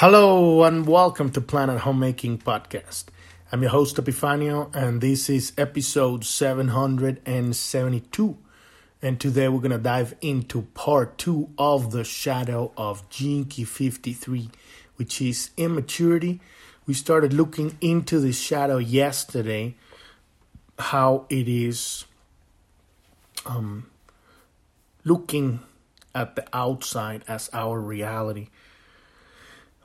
Hello and welcome to Planet Homemaking Podcast. I'm your host Epifanio and this is episode 772. And today we're going to dive into part 2 of the shadow of Key 53, which is immaturity. We started looking into the shadow yesterday, how it is um, looking at the outside as our reality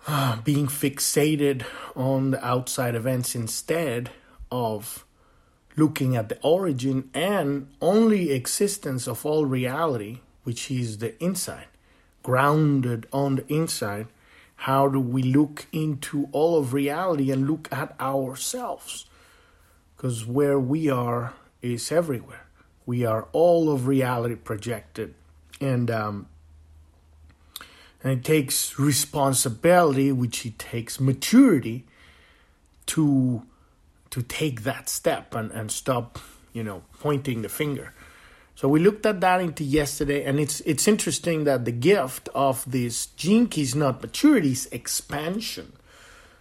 being fixated on the outside events instead of looking at the origin and only existence of all reality, which is the inside, grounded on the inside. How do we look into all of reality and look at ourselves? Because where we are is everywhere. We are all of reality projected. And um, and it takes responsibility, which it takes maturity to to take that step and, and stop, you know, pointing the finger. So we looked at that into yesterday, and it's it's interesting that the gift of this key is not maturity, it's expansion.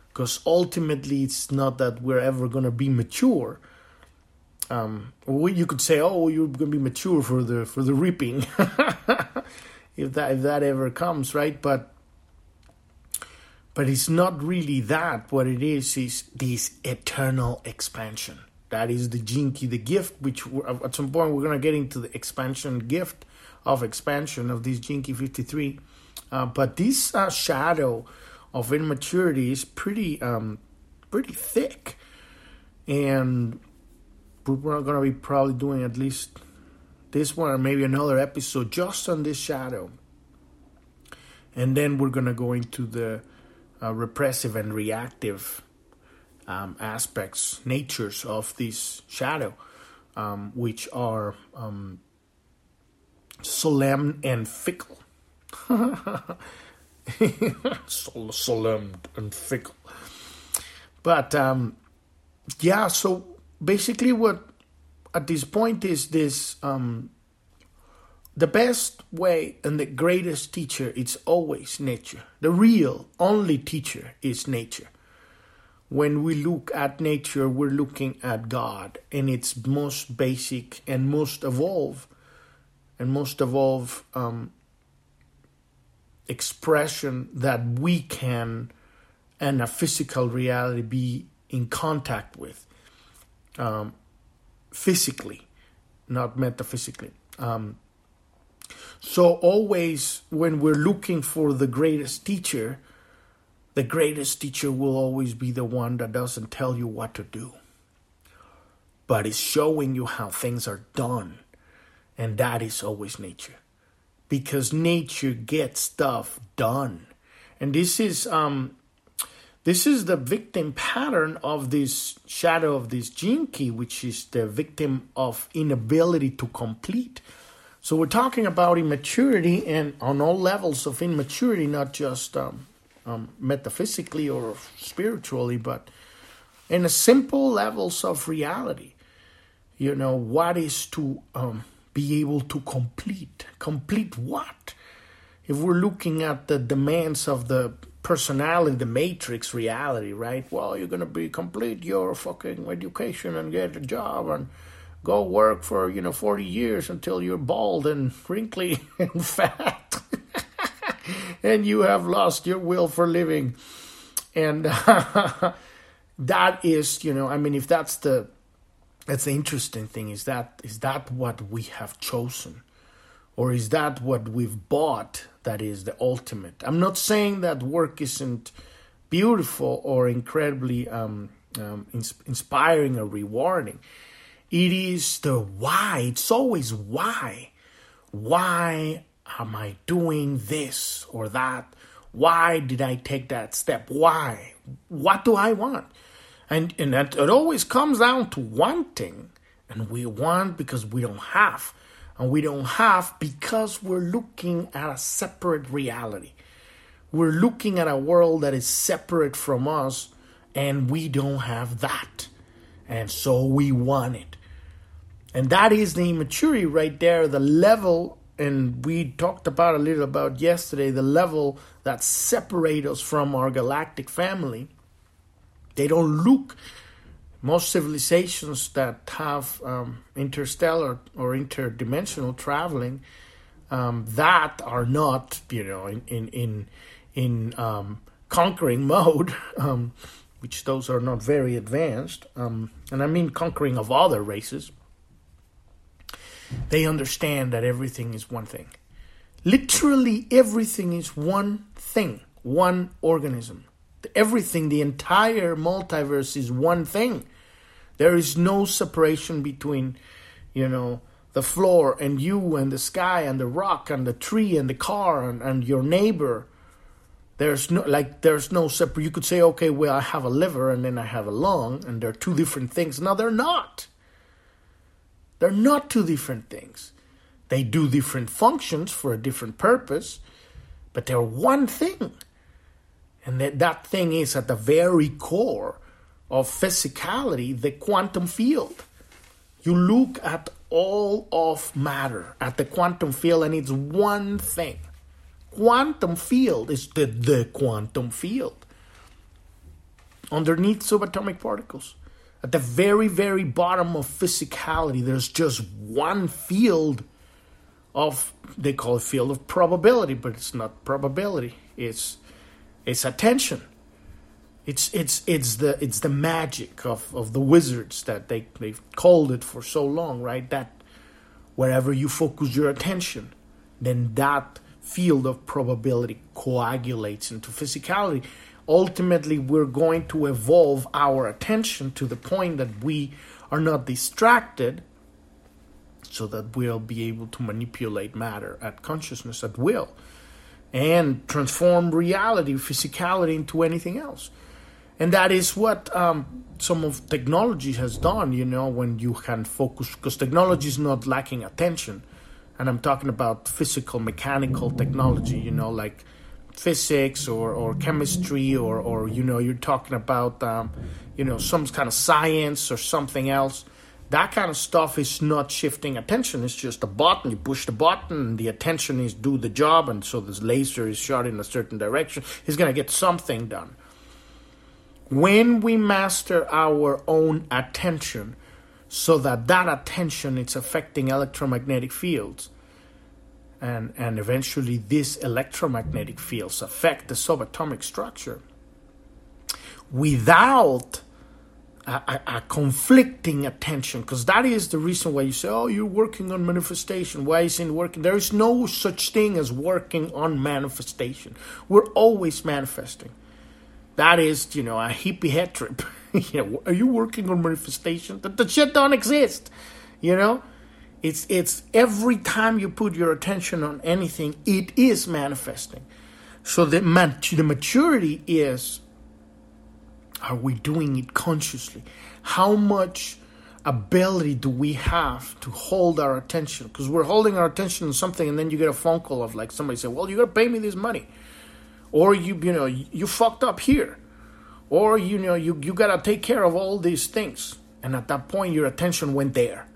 Because ultimately, it's not that we're ever going to be mature. Um, you could say, "Oh, you're going to be mature for the for the reaping," if that if that ever comes, right? But but it's not really that. What it is is this eternal expansion. That is the key, the gift, which at some point we're to get into the expansion gift of expansion of this gene key 53. Uh, but this uh, shadow of immaturity is pretty um, pretty thick, and we're going to be probably doing at least this one or maybe another episode just on this shadow. And then we're going to go into the uh, repressive and reactive um, aspects, natures of this shadow, um, which are um, solemn and fickle. solemn and fickle. But um, yeah, so basically, what at this point is this um, the best way and the greatest teacher is always nature. The real only teacher is nature. When we look at nature, we're looking at God in its most basic and most evolved and most evolved um, expression that we can and a physical reality be in contact with. Um, physically, not metaphysically. Um, so, always when we're looking for the greatest teacher, the greatest teacher will always be the one that doesn't tell you what to do, but is showing you how things are done. And that is always nature. Because nature gets stuff done. And this is um, this is the victim pattern of this shadow of this key, which is the victim of inability to complete. So we're talking about immaturity and on all levels of immaturity, not just um, um, metaphysically or spiritually, but in the simple levels of reality. You know, what is to um, be able to complete? Complete what? If we're looking at the demands of the personality, the matrix reality, right? Well, you're gonna be complete your fucking education and get a job and go work for you know 40 years until you're bald and wrinkly and fat, and you have lost your will for living, and that is you know I mean if that's the that's the interesting thing is that is that what we have chosen or is that what we've bought that is the ultimate? I'm not saying that work isn't beautiful or incredibly um, um, ins- inspiring or rewarding. It is the why. It's always why. Why am I doing this or that? Why did I take that step? Why? What do I want? And, and that, it always comes down to wanting. And we want because we don't have and we don't have because we're looking at a separate reality. We're looking at a world that is separate from us, and we don't have that. And so we want it. And that is the immaturity right there, the level, and we talked about a little about yesterday, the level that separate us from our galactic family. They don't look. Most civilizations that have um, interstellar or interdimensional traveling um, that are not, you know, in in in, in um, conquering mode, um, which those are not very advanced, um, and I mean conquering of other races. They understand that everything is one thing. Literally everything is one thing, one organism. Everything, the entire multiverse is one thing. There is no separation between, you know, the floor and you and the sky and the rock and the tree and the car and, and your neighbor. There's no like there's no separate you could say, okay, well I have a liver and then I have a lung and they're two different things. No, they're not. They're not two different things. They do different functions for a different purpose, but they're one thing. And that, that thing is at the very core of physicality, the quantum field. You look at all of matter, at the quantum field, and it's one thing. Quantum field is the, the quantum field underneath subatomic particles. At the very, very bottom of physicality, there's just one field of they call it field of probability, but it's not probability. It's it's attention. It's it's it's the it's the magic of, of the wizards that they they've called it for so long, right? That wherever you focus your attention, then that field of probability coagulates into physicality. Ultimately, we're going to evolve our attention to the point that we are not distracted so that we'll be able to manipulate matter at consciousness at will and transform reality, physicality into anything else. And that is what um, some of technology has done, you know, when you can focus, because technology is not lacking attention. And I'm talking about physical, mechanical technology, you know, like physics or, or chemistry, or, or, you know, you're talking about, um, you know, some kind of science or something else that kind of stuff is not shifting attention. It's just a button. You push the button, the attention is do the job, and so this laser is shot in a certain direction. He's going to get something done. When we master our own attention, so that that attention is affecting electromagnetic fields, and and eventually these electromagnetic fields affect the subatomic structure. Without a, a, conflicting attention. Because that is the reason why you say oh you're working on manifestation. Why isn't working? There is no such thing as working on manifestation. We're always manifesting. That is you know a hippie head trip. You know are you working on manifestation? That the shit don't exist you know it's it's every time you put your attention on anything it is manifesting so the, mat- the maturity is are we doing it consciously? How much ability do we have to hold our attention? Because we're holding our attention on something, and then you get a phone call of like somebody say, "Well, you got to pay me this money," or you you know you fucked up here, or you know you you got to take care of all these things, and at that point your attention went there.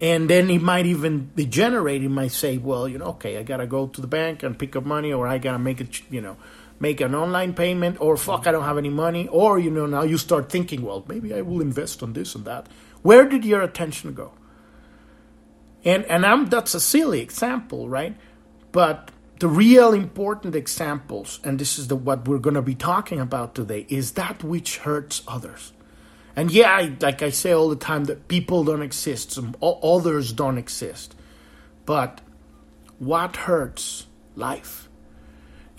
And then it might even degenerate. It might say, "Well, you know, okay, I gotta go to the bank and pick up money, or I gotta make it, you know." make an online payment or fuck i don't have any money or you know now you start thinking well maybe i will invest on this and that where did your attention go and and i'm that's a silly example right but the real important examples and this is the what we're to be talking about today is that which hurts others and yeah I, like i say all the time that people don't exist some others don't exist but what hurts life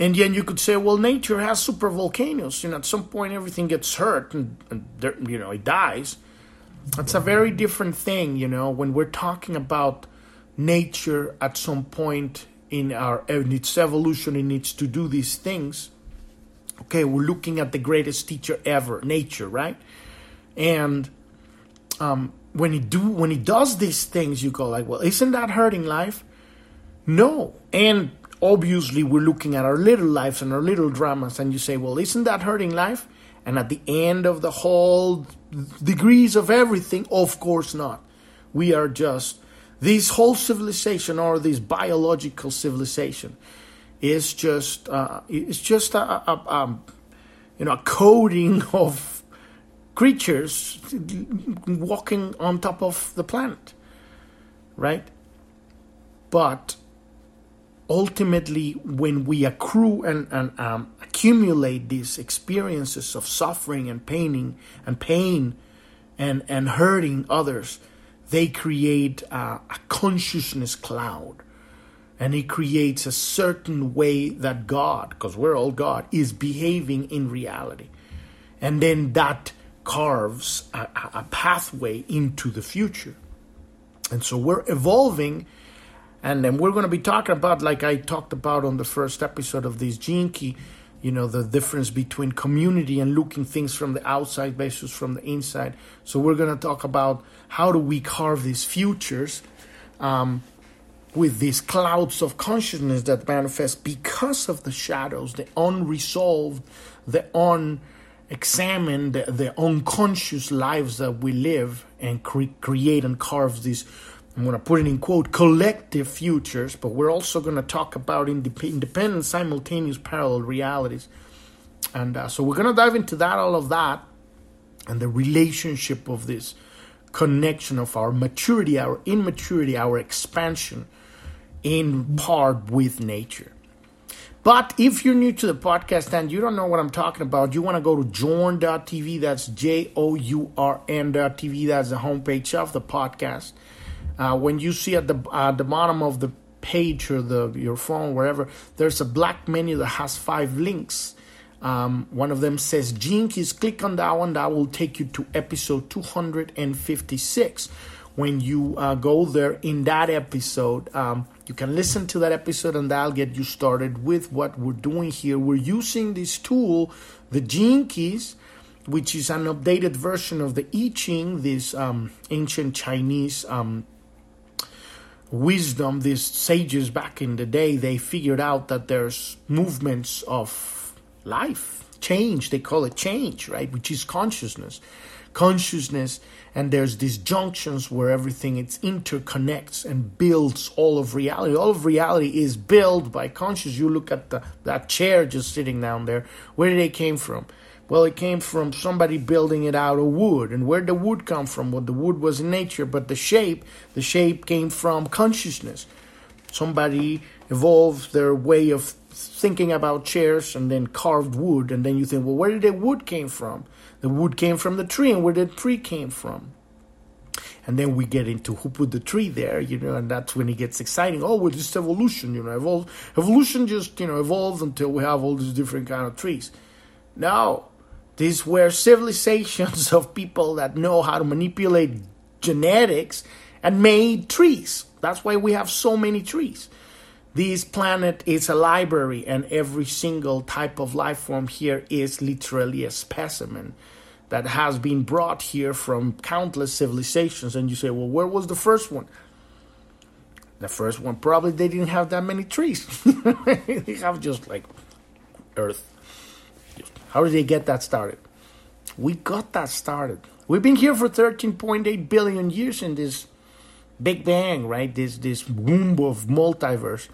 and then you could say, well, nature has super volcanoes. You know, at some point everything gets hurt and, and there, you know it dies. That's a very different thing. You know, when we're talking about nature at some point in our in its evolution, it needs to do these things. Okay, we're looking at the greatest teacher ever, nature, right? And um, when he do when he does these things, you go like, well, isn't that hurting life? No, and obviously we're looking at our little lives and our little dramas and you say well isn't that hurting life? And at the end of the whole degrees of everything of course not. We are just this whole civilization or this biological civilization is just uh, it's just a, a, a, you know a coding of creatures walking on top of the planet, right? But ultimately, when we accrue and, and um, accumulate these experiences of suffering and paining and pain and and hurting others, they create a, a consciousness cloud and it creates a certain way that God, because we're all God, is behaving in reality. And then that carves a, a, pathway into the future. And so we're evolving, and then we're going to be talking about, like I talked about on the first episode of this Gene Key, you know, the difference between community and looking things from the outside versus from the inside. So we're going to talk about how do we carve these futures. Um, with these clouds of consciousness that manifest because of the shadows, the unresolved, the unexamined, the, the unconscious lives that we live and cre- create and carve these. I'm going to put it in quote collective futures, but we're also going to talk about indep- independent, simultaneous, parallel realities. And uh, so we're going to dive into that, all of that, and the relationship of this connection of our maturity, our immaturity, our expansion in part with nature. But if you're new to the podcast and you don't know what I'm talking about, you want to go to journ.tv. That's J O U R N.tv. That's the homepage of the podcast. Uh, when you see at the uh, the bottom of the page or the your phone, wherever, there's a black menu that has five links. Um, one of them says Keys. Click on that one. That will take you to episode 256. When you uh, go there in that episode, um, you can listen to that episode and that'll get you started with what we're doing here. We're using this tool, the Gene Keys, which is an updated version of the I Ching, this um, ancient Chinese um, wisdom. These sages back in the day, they figured out that there's movements of life, change. They call it change, right? Which is consciousness. Consciousness and there's these junctions where everything it interconnects and builds all of reality. All of reality is built by conscious you look at the, that chair just sitting down there. Where did it came from? Well it came from somebody building it out of wood. And where the wood come from? Well the wood was in nature but the shape the shape came from consciousness. Somebody evolved their way of thinking about chairs and then carved wood. And then you think well where did the wood came from the wood came from the tree and where the tree came from. And then we get into who put the tree there, you know, and that's when it gets exciting. Oh, well, just evolution, you know, evol- evolution just, you know, evolves until we have all these different kind of trees. No, these were civilizations of people that know how to manipulate genetics and made trees. That's why we have so many trees. This planet is a library, and every single type of life form here is literally a specimen that has been brought here from countless civilizations. And you say, well, where was the first one? The first one probably they didn't have that many trees. they have just like Earth. How did they get that started? We got that started. We've been here for 13.8 billion years in this Big Bang, right? This this womb of multiverse.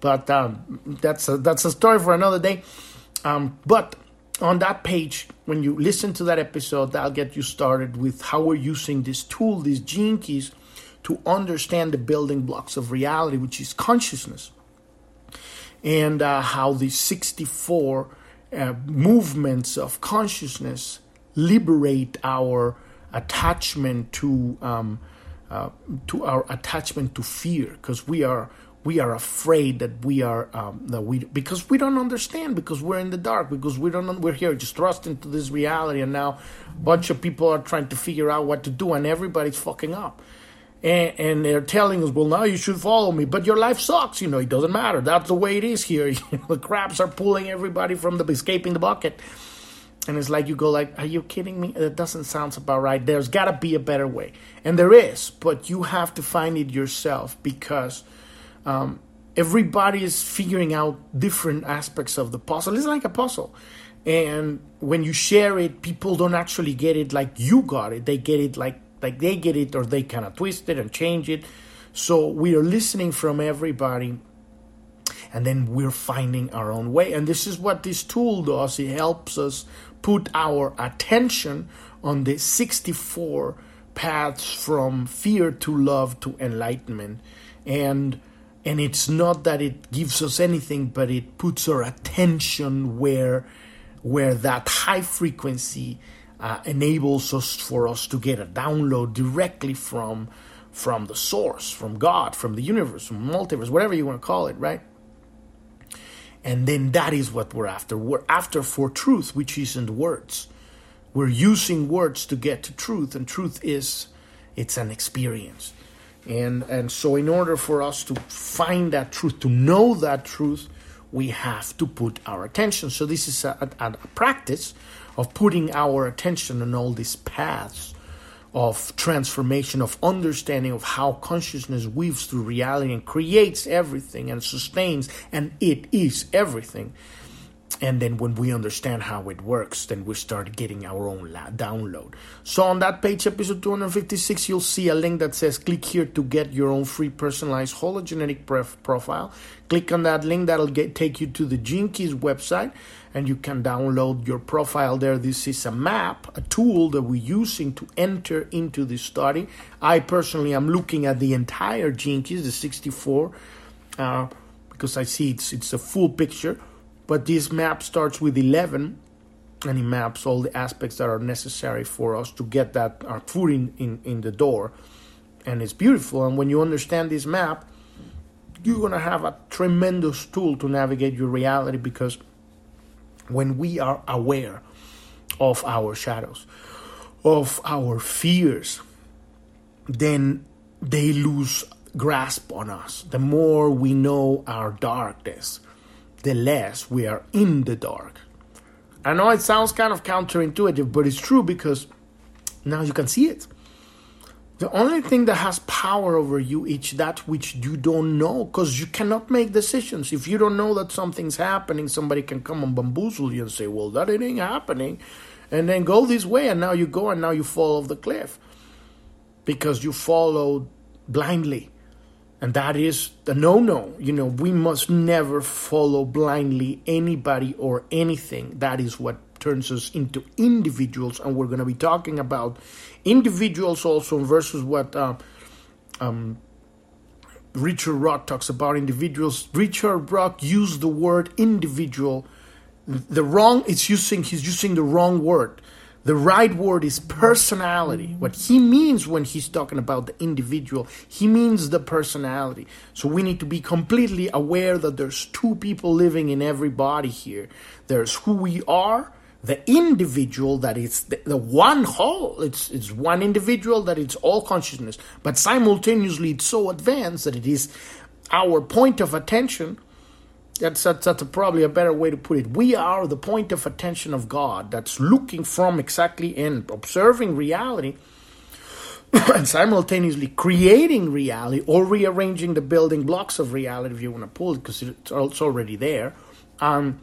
But um, that's a, that's a story for another day. Um, but on that page, when you listen to that episode, that'll get you started with how we're using this tool, these gene keys, to understand the building blocks of reality, which is consciousness, and uh, how the 64 uh, movements of consciousness liberate our attachment to um, uh, to our attachment to fear because we are we are afraid that we are um, that we because we don't understand because we're in the dark because we don't we're here just thrust into this reality and now a bunch of people are trying to figure out what to do and everybody's fucking up. And, and they're telling us well now you should follow me. But your life sucks you know it doesn't matter. That's the way it is here. The crabs are pulling everybody from the escaping the bucket. And it's like you go like are you kidding me? That doesn't sound about right. There's got to be a better way. And there is but you have to find it yourself because um, everybody is figuring out different aspects of the puzzle it's like a puzzle and when you share it people don't actually get it like you got it they get it like like they get it or they kind of twist it and change it so we are listening from everybody and then we're finding our own way. And this is what this tool does. It helps us put our attention on the 64 paths from fear to love to enlightenment. And and it's not that it gives us anything, but it puts our attention where where that high frequency uh, enables us for us to get a download directly from from the source, from God, from the universe, from multiverse, whatever you want to call it, right? And then that is what we're after. We're after for truth, which isn't words. We're using words to get to truth, and truth is it's an experience. And and so in order for us to find that truth, to know that truth, we have to put our attention. So this is a, a, a practice of putting our attention on all these paths of transformation, of understanding of how consciousness weaves through reality and creates everything and sustains, and it is everything. And then when we understand how it works, then we start getting our own la- download. So on that page, episode 256, you'll see a link that says click here to get your own free personalized hologenetic pref- profile. Click on that link, that'll get take you to the Gene Keys website and you can download your profile there. This is a map, a tool that we're using to enter into the study. I personally am looking at the entire Gene Keys, the 64, uh, because I see it's it's a full picture. But this map starts with 11 and it maps all the aspects that are necessary for us to get that our foot in, in, in the door. And it's beautiful. And when you understand this map, you're going to have a tremendous tool to navigate your reality because when we are aware of our shadows, of our fears, then they lose grasp on us. The more we know our darkness, the less we are in the dark. I know it sounds kind of counterintuitive, but it's true because now you can see it. The only thing that has power over you is that which you don't know, because you cannot make decisions. If you don't know that something's happening, somebody can come and bamboozle you and say, Well, that ain't happening. And then go this way, and now you go, and now you fall off the cliff because you followed blindly. And that is the no no. You know, we must never follow blindly anybody or anything. That is what turns us into individuals. And we're going to be talking about individuals also versus what uh, um, Richard Rudd talks about individuals. Richard Rudd used the word individual. The wrong, it's using, he's using the wrong word the right word is personality. What he means when he's talking about the individual, he means the personality. So we need to be completely aware that there's two people living in every body here. There's who we are, the individual that is the, the one whole. It's it's one individual that it's all consciousness, but simultaneously it's so advanced that it is our point of attention that's, that's, that's a, probably a better way to put it. We are the point of attention of God that's looking from exactly and observing reality and simultaneously creating reality or rearranging the building blocks of reality, if you want to pull it, because it's, already there. Um,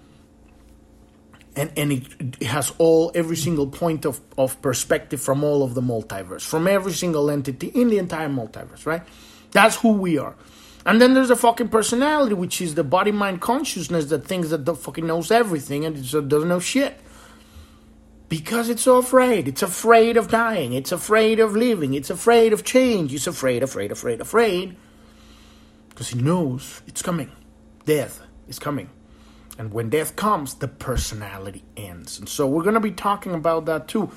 and, and it, it, has all every single point of, of perspective from all of the multiverse, from every single entity in the entire multiverse, right? That's who we are. And then there's the fucking personality, which is the body mind consciousness that thinks that the fucking knows everything and it uh, doesn't know shit. Because it's so afraid. It's afraid of dying. It's afraid of living. It's afraid of change. It's afraid, afraid, afraid, afraid. Because he knows it's coming. Death is coming. And when death comes, the personality ends. And so we're going to be talking about that too.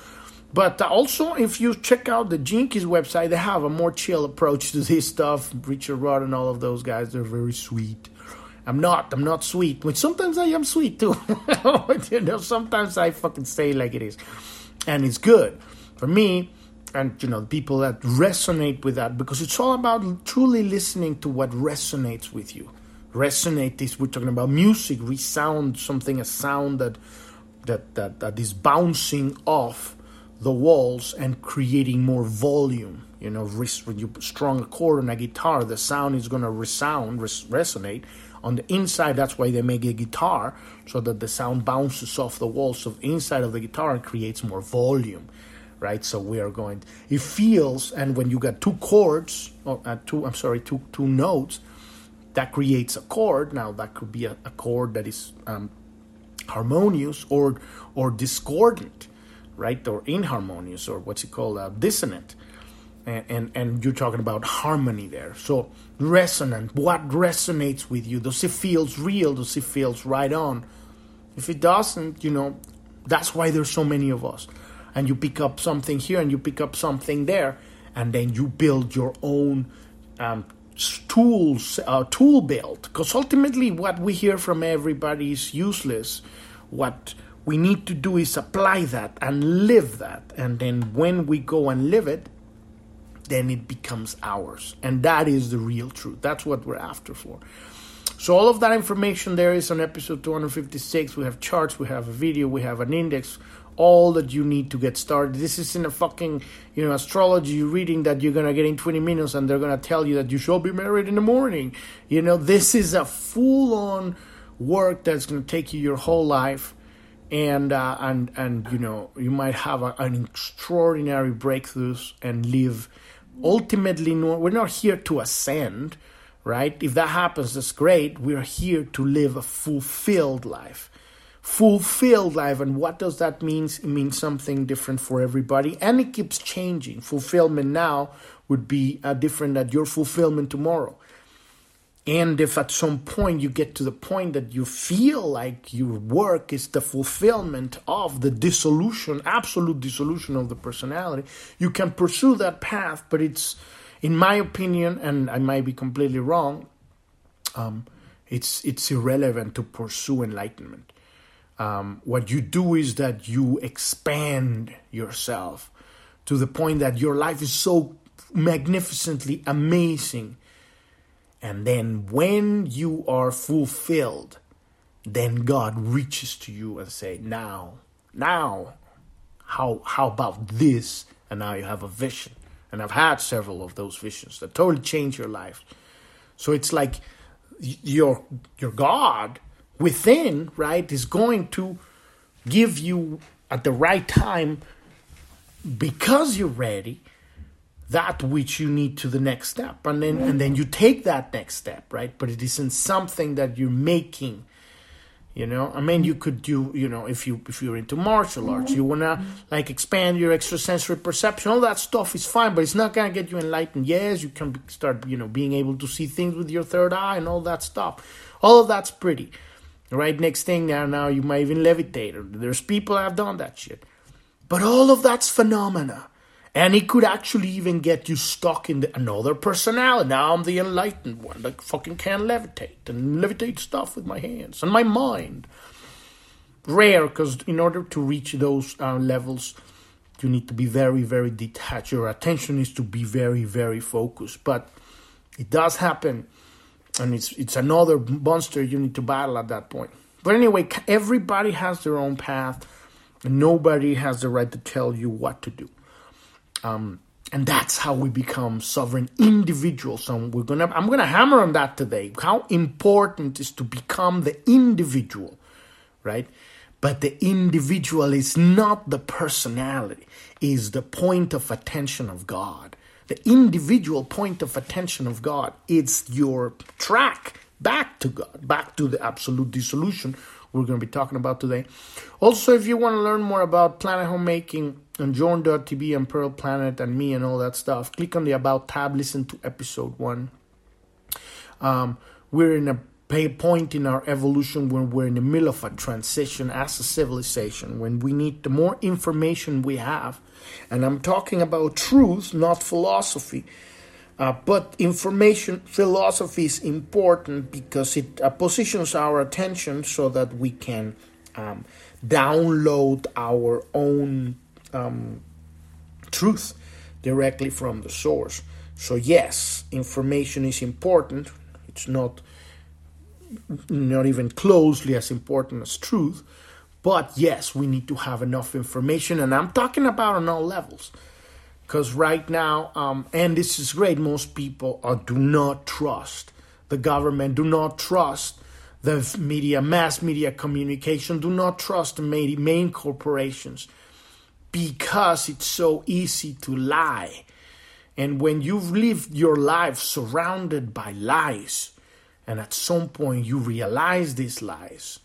But also, if you check out the Keys website, they have a more chill approach to this stuff. Richard Rudd and all of those guys, they're very sweet. I'm not. I'm not sweet. But sometimes I am sweet too. you know, sometimes I fucking say like it is, and it's good for me. And you know, people that resonate with that because it's all about truly listening to what resonates with you. Resonate is we're talking about music, resound something, a sound that that that, that is bouncing off the walls and creating more volume. You know, when you strung a chord on a guitar, the sound is going to resound, res- resonate. On the inside, that's why they make a guitar, so that the sound bounces off the walls of inside of the guitar and creates more volume, right? So we are going. It feels, and when you got two chords, or uh, two, I'm sorry, two two notes, that creates a chord. Now that could be a, a chord that is um, harmonious or or discordant, right? Or inharmonious or what's it called, uh, dissonant. And, and and you're talking about harmony there. So resonant. What resonates with you? Does it feels real? Does it feels right on? If it doesn't, you know, that's why there's so many of us. And you pick up something here and you pick up something there, and then you build your own um, tools, uh, tool build. Because ultimately, what we hear from everybody is useless. What we need to do is apply that and live that. And then when we go and live it, then it becomes ours. And that is the real truth. That's what we're after for. So all of that information there is on episode 256. We have charts, we have a video, we have an index, all that you need to get started. This isn't a fucking, you know, astrology reading that you're gonna get in 20 minutes and they're gonna tell you that you shall be married in the morning. You know, this is a full-on work that's gonna take you your whole life. And uh, and and you know you might have a, an extraordinary breakthroughs and live. Ultimately, no, we're not here to ascend right? If that happens, that's great. We're here to live a fulfilled life. Fulfilled life. And what does that mean? It means something different for everybody. And it keeps changing. Fulfillment now would be uh, different than your fulfillment tomorrow. And if at some point you get to the point that you feel like your work is the fulfillment of the dissolution, absolute dissolution of the personality, you can pursue that path, but it's in my opinion, and I might be completely wrong, um, it's it's irrelevant to pursue enlightenment. Um, what you do is that you expand yourself to the point that your life is so magnificently amazing. And then when you are fulfilled, then God reaches to you and say, "Now, now, how how about this?" And now you have a vision. And I've had several of those visions that totally change your life. So it's like your your God within, right, is going to give you at the right time because you're ready that which you need to the next step. And then and then you take that next step right? But it isn't something that you're making you know? I mean you could do you know if you if you're into martial arts you want to like expand your extrasensory perception. All that stuff is fine but it's not going to get you enlightened. Yes you can start you know being able to see things with your third eye and all that stuff. All of that's pretty right? Next thing now now you might even levitate. There's people that have done that shit. But all of that's phenomena and it could actually even get you stuck in the, another personality. Now I'm the enlightened one that fucking can levitate and levitate stuff with my hands and my mind. Rare, because in order to reach those uh, levels, you need to be very, very detached. Your attention is to be very, very focused. But it does happen, and it's it's another monster you need to battle at that point. But anyway, everybody has their own path, and nobody has the right to tell you what to do. Um, and that's how we become sovereign individuals. And we're gonna I'm gonna hammer on that today. How important is to become the individual, right? But the individual is not the personality, is the point of attention of God. The individual point of attention of God. It's your track back to God, back to the absolute dissolution we're going to be talking about today. Also, if you want to learn more about planet homemaking and Journ.tv and Pearl Planet and me and all that stuff, click on the About tab, listen to episode one. Um, we're in a point in our evolution when we're in the middle of a transition as a civilization, when we need the more information we have. And I'm talking about truth, not philosophy. Uh, but information philosophy is important because it uh, positions our attention so that we can um, download our own um, truth directly from the source. So yes, information is important. It's not not even closely as important as truth, but yes, we need to have enough information, and I'm talking about on all levels. Because right now, um, and this is great, most people are, do not trust the government, do not trust the media, mass media communication, do not trust the main corporations because it's so easy to lie. And when you've lived your life surrounded by lies, and at some point you realize these lies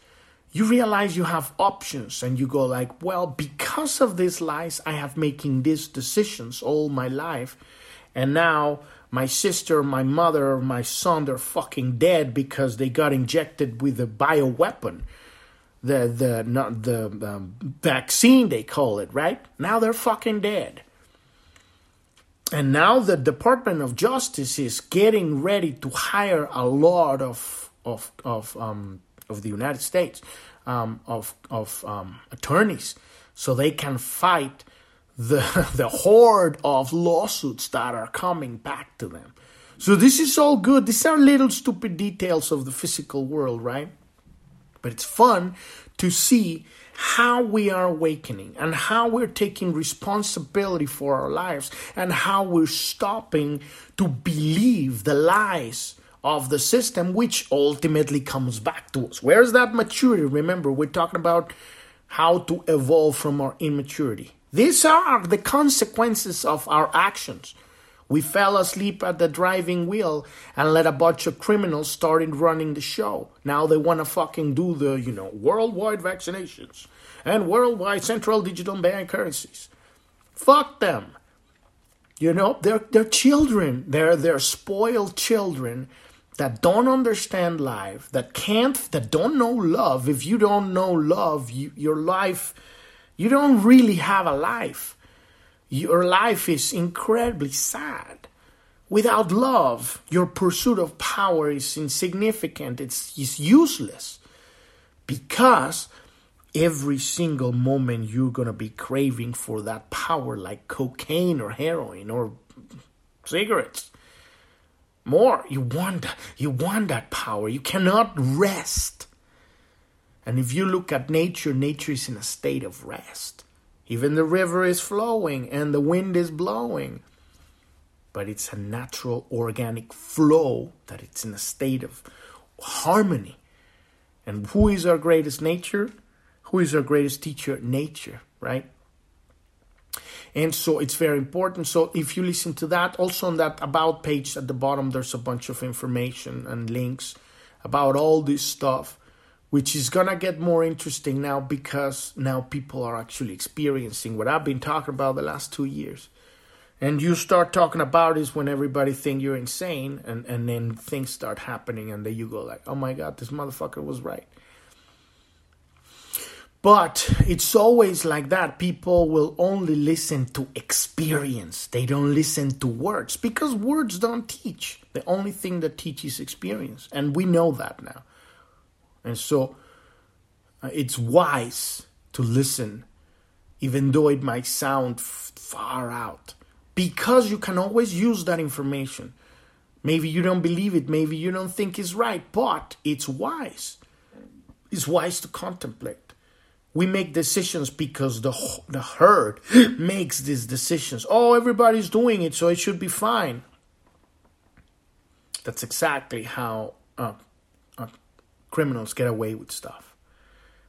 you realize you have options and you go like well because of these lies i have making these decisions all my life. And now my sister my mother my son they're fucking dead because they got injected with a bioweapon. The the not the um, vaccine they call it right? Now they're fucking dead. And now the department of justice is getting ready to hire a lot of of of um of the united states um, of of um, attorneys so they can fight the the horde of lawsuits that are coming back to them. So this is all good. These are little stupid details of the physical world, right? But it's fun to see how we are awakening and how we're taking responsibility for our lives and how we're stopping to believe the lies of the system, which ultimately comes back to us. Where's that maturity? Remember, we're talking about how to evolve from our immaturity. These are the consequences of our actions. We fell asleep at the driving wheel and let a bunch of criminals started running the show. Now they want to fucking do the, you know, worldwide vaccinations and worldwide central digital bank currencies. Fuck them. You know, they're, they're children. They're, they're spoiled children that don't understand life, that can't, that don't know love. If you don't know love, you, your life, you don't really have a life. Your life is incredibly sad. Without love, your pursuit of power is insignificant, it's, it's useless. Because every single moment you're going to be craving for that power, like cocaine or heroin or cigarettes more. You want you want that power. You cannot rest. And if you look at nature, nature is in a state of rest. Even the river is flowing and the wind is blowing. But it's a natural organic flow that it's in a state of harmony. And who is our greatest nature? Who is our greatest teacher? Nature, right? And so it's very important. So if you listen to that, also on that about page at the bottom, there's a bunch of information and links about all this stuff, which is gonna get more interesting now because now people are actually experiencing what I've been talking about the last two years. And you start talking about is when everybody think you're insane, and, and then things start happening, and then you go like, "Oh my God, this motherfucker was right." But it's always like that. People will only listen to experience. They don't listen to words because words don't teach. The only thing that teaches experience. And we know that now. And so uh, it's wise to listen, even though it might sound f- far out, because you can always use that information. Maybe you don't believe it, maybe you don't think it's right, but it's wise. It's wise to contemplate. We make decisions because the the herd makes these decisions. Oh, everybody's doing it, so it should be fine. That's exactly how uh, uh, criminals get away with stuff.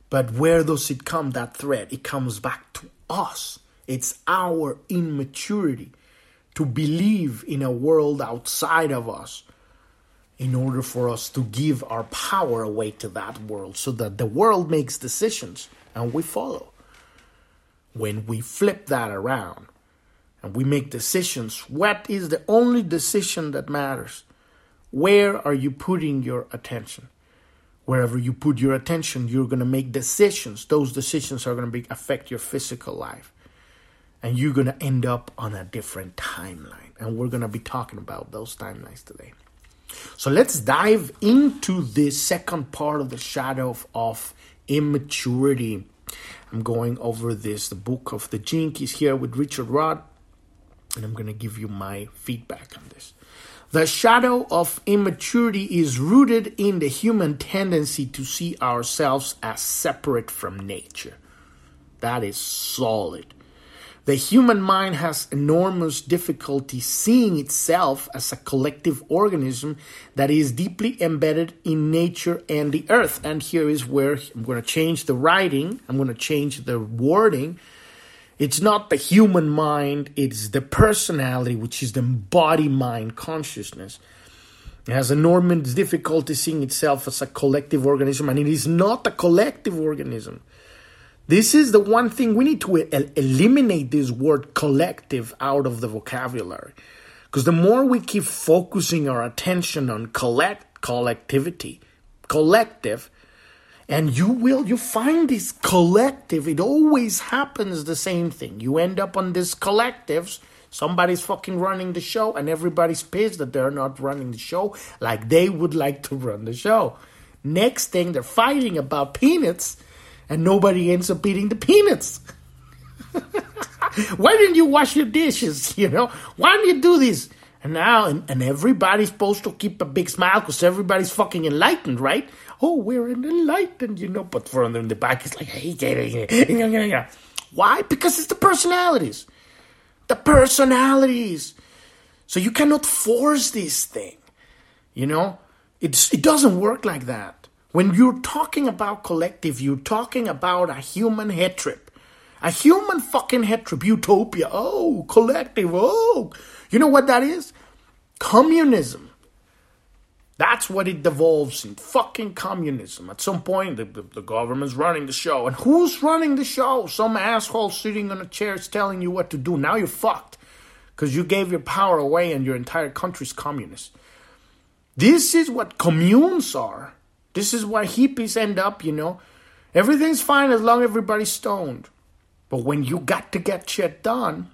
But where does it come, that threat? It comes back to us. It's our immaturity to believe in a world outside of us in order for us to give our power away to that world so that the world makes decisions and we follow. When we flip that around and we make decisions, what is the only decision that matters? Where are you putting your attention? Wherever you put your attention, you're going to make decisions. Those decisions are going to be, affect your physical life. And you're going to end up on a different timeline. And we're going to be talking about those timelines today. So let's dive into the second part of the shadow of, of immaturity. I'm going over this. The book of the Gene Keys here with Richard Rudd, and I'm going to give you my feedback on this. The shadow of immaturity is rooted in the human tendency to see ourselves as separate from nature. That is solid. The human mind has enormous difficulty seeing itself as a collective organism that is deeply embedded in nature and the earth. And here is where I'm going to change the writing, I'm going to change the wording. It's not the human mind, it's the personality, which is the body mind consciousness. It has enormous difficulty seeing itself as a collective organism, and it is not a collective organism. This is the one thing we need to el- eliminate this word collective out of the vocabulary. Because the more we keep focusing our attention on collect collectivity, collective, and you will you find this collective, it always happens the same thing. You end up on these collectives Somebody's fucking running the show, and everybody's pissed that they're not running the show like they would like to run the show. Next thing, they're fighting about peanuts, and nobody ends up eating the peanuts. Why didn't you wash your dishes? You know, why didn't you do this? And now, and, and everybody's supposed to keep a big smile because everybody's fucking enlightened, right? Oh, we're enlightened, you know. But from in the back, it's like, hey, why? Because it's the personalities the personalities. So you cannot force this thing. You know, it's it doesn't work like that. When you're talking about collective, you're talking about a human head trip. A human fucking head trip, utopia. Oh, collective. Oh, you know what that is? Communism. That's what it devolves in fucking communism. At some point, the, the, the, government's running the show. And who's running the show? Some asshole sitting on a chair is telling you what to do. Now you're fucked because you gave your power away and your entire country's communist. This is what communes are. This is why hippies end up, you know. Everything's fine as long as everybody's stoned. But when you got to get shit done,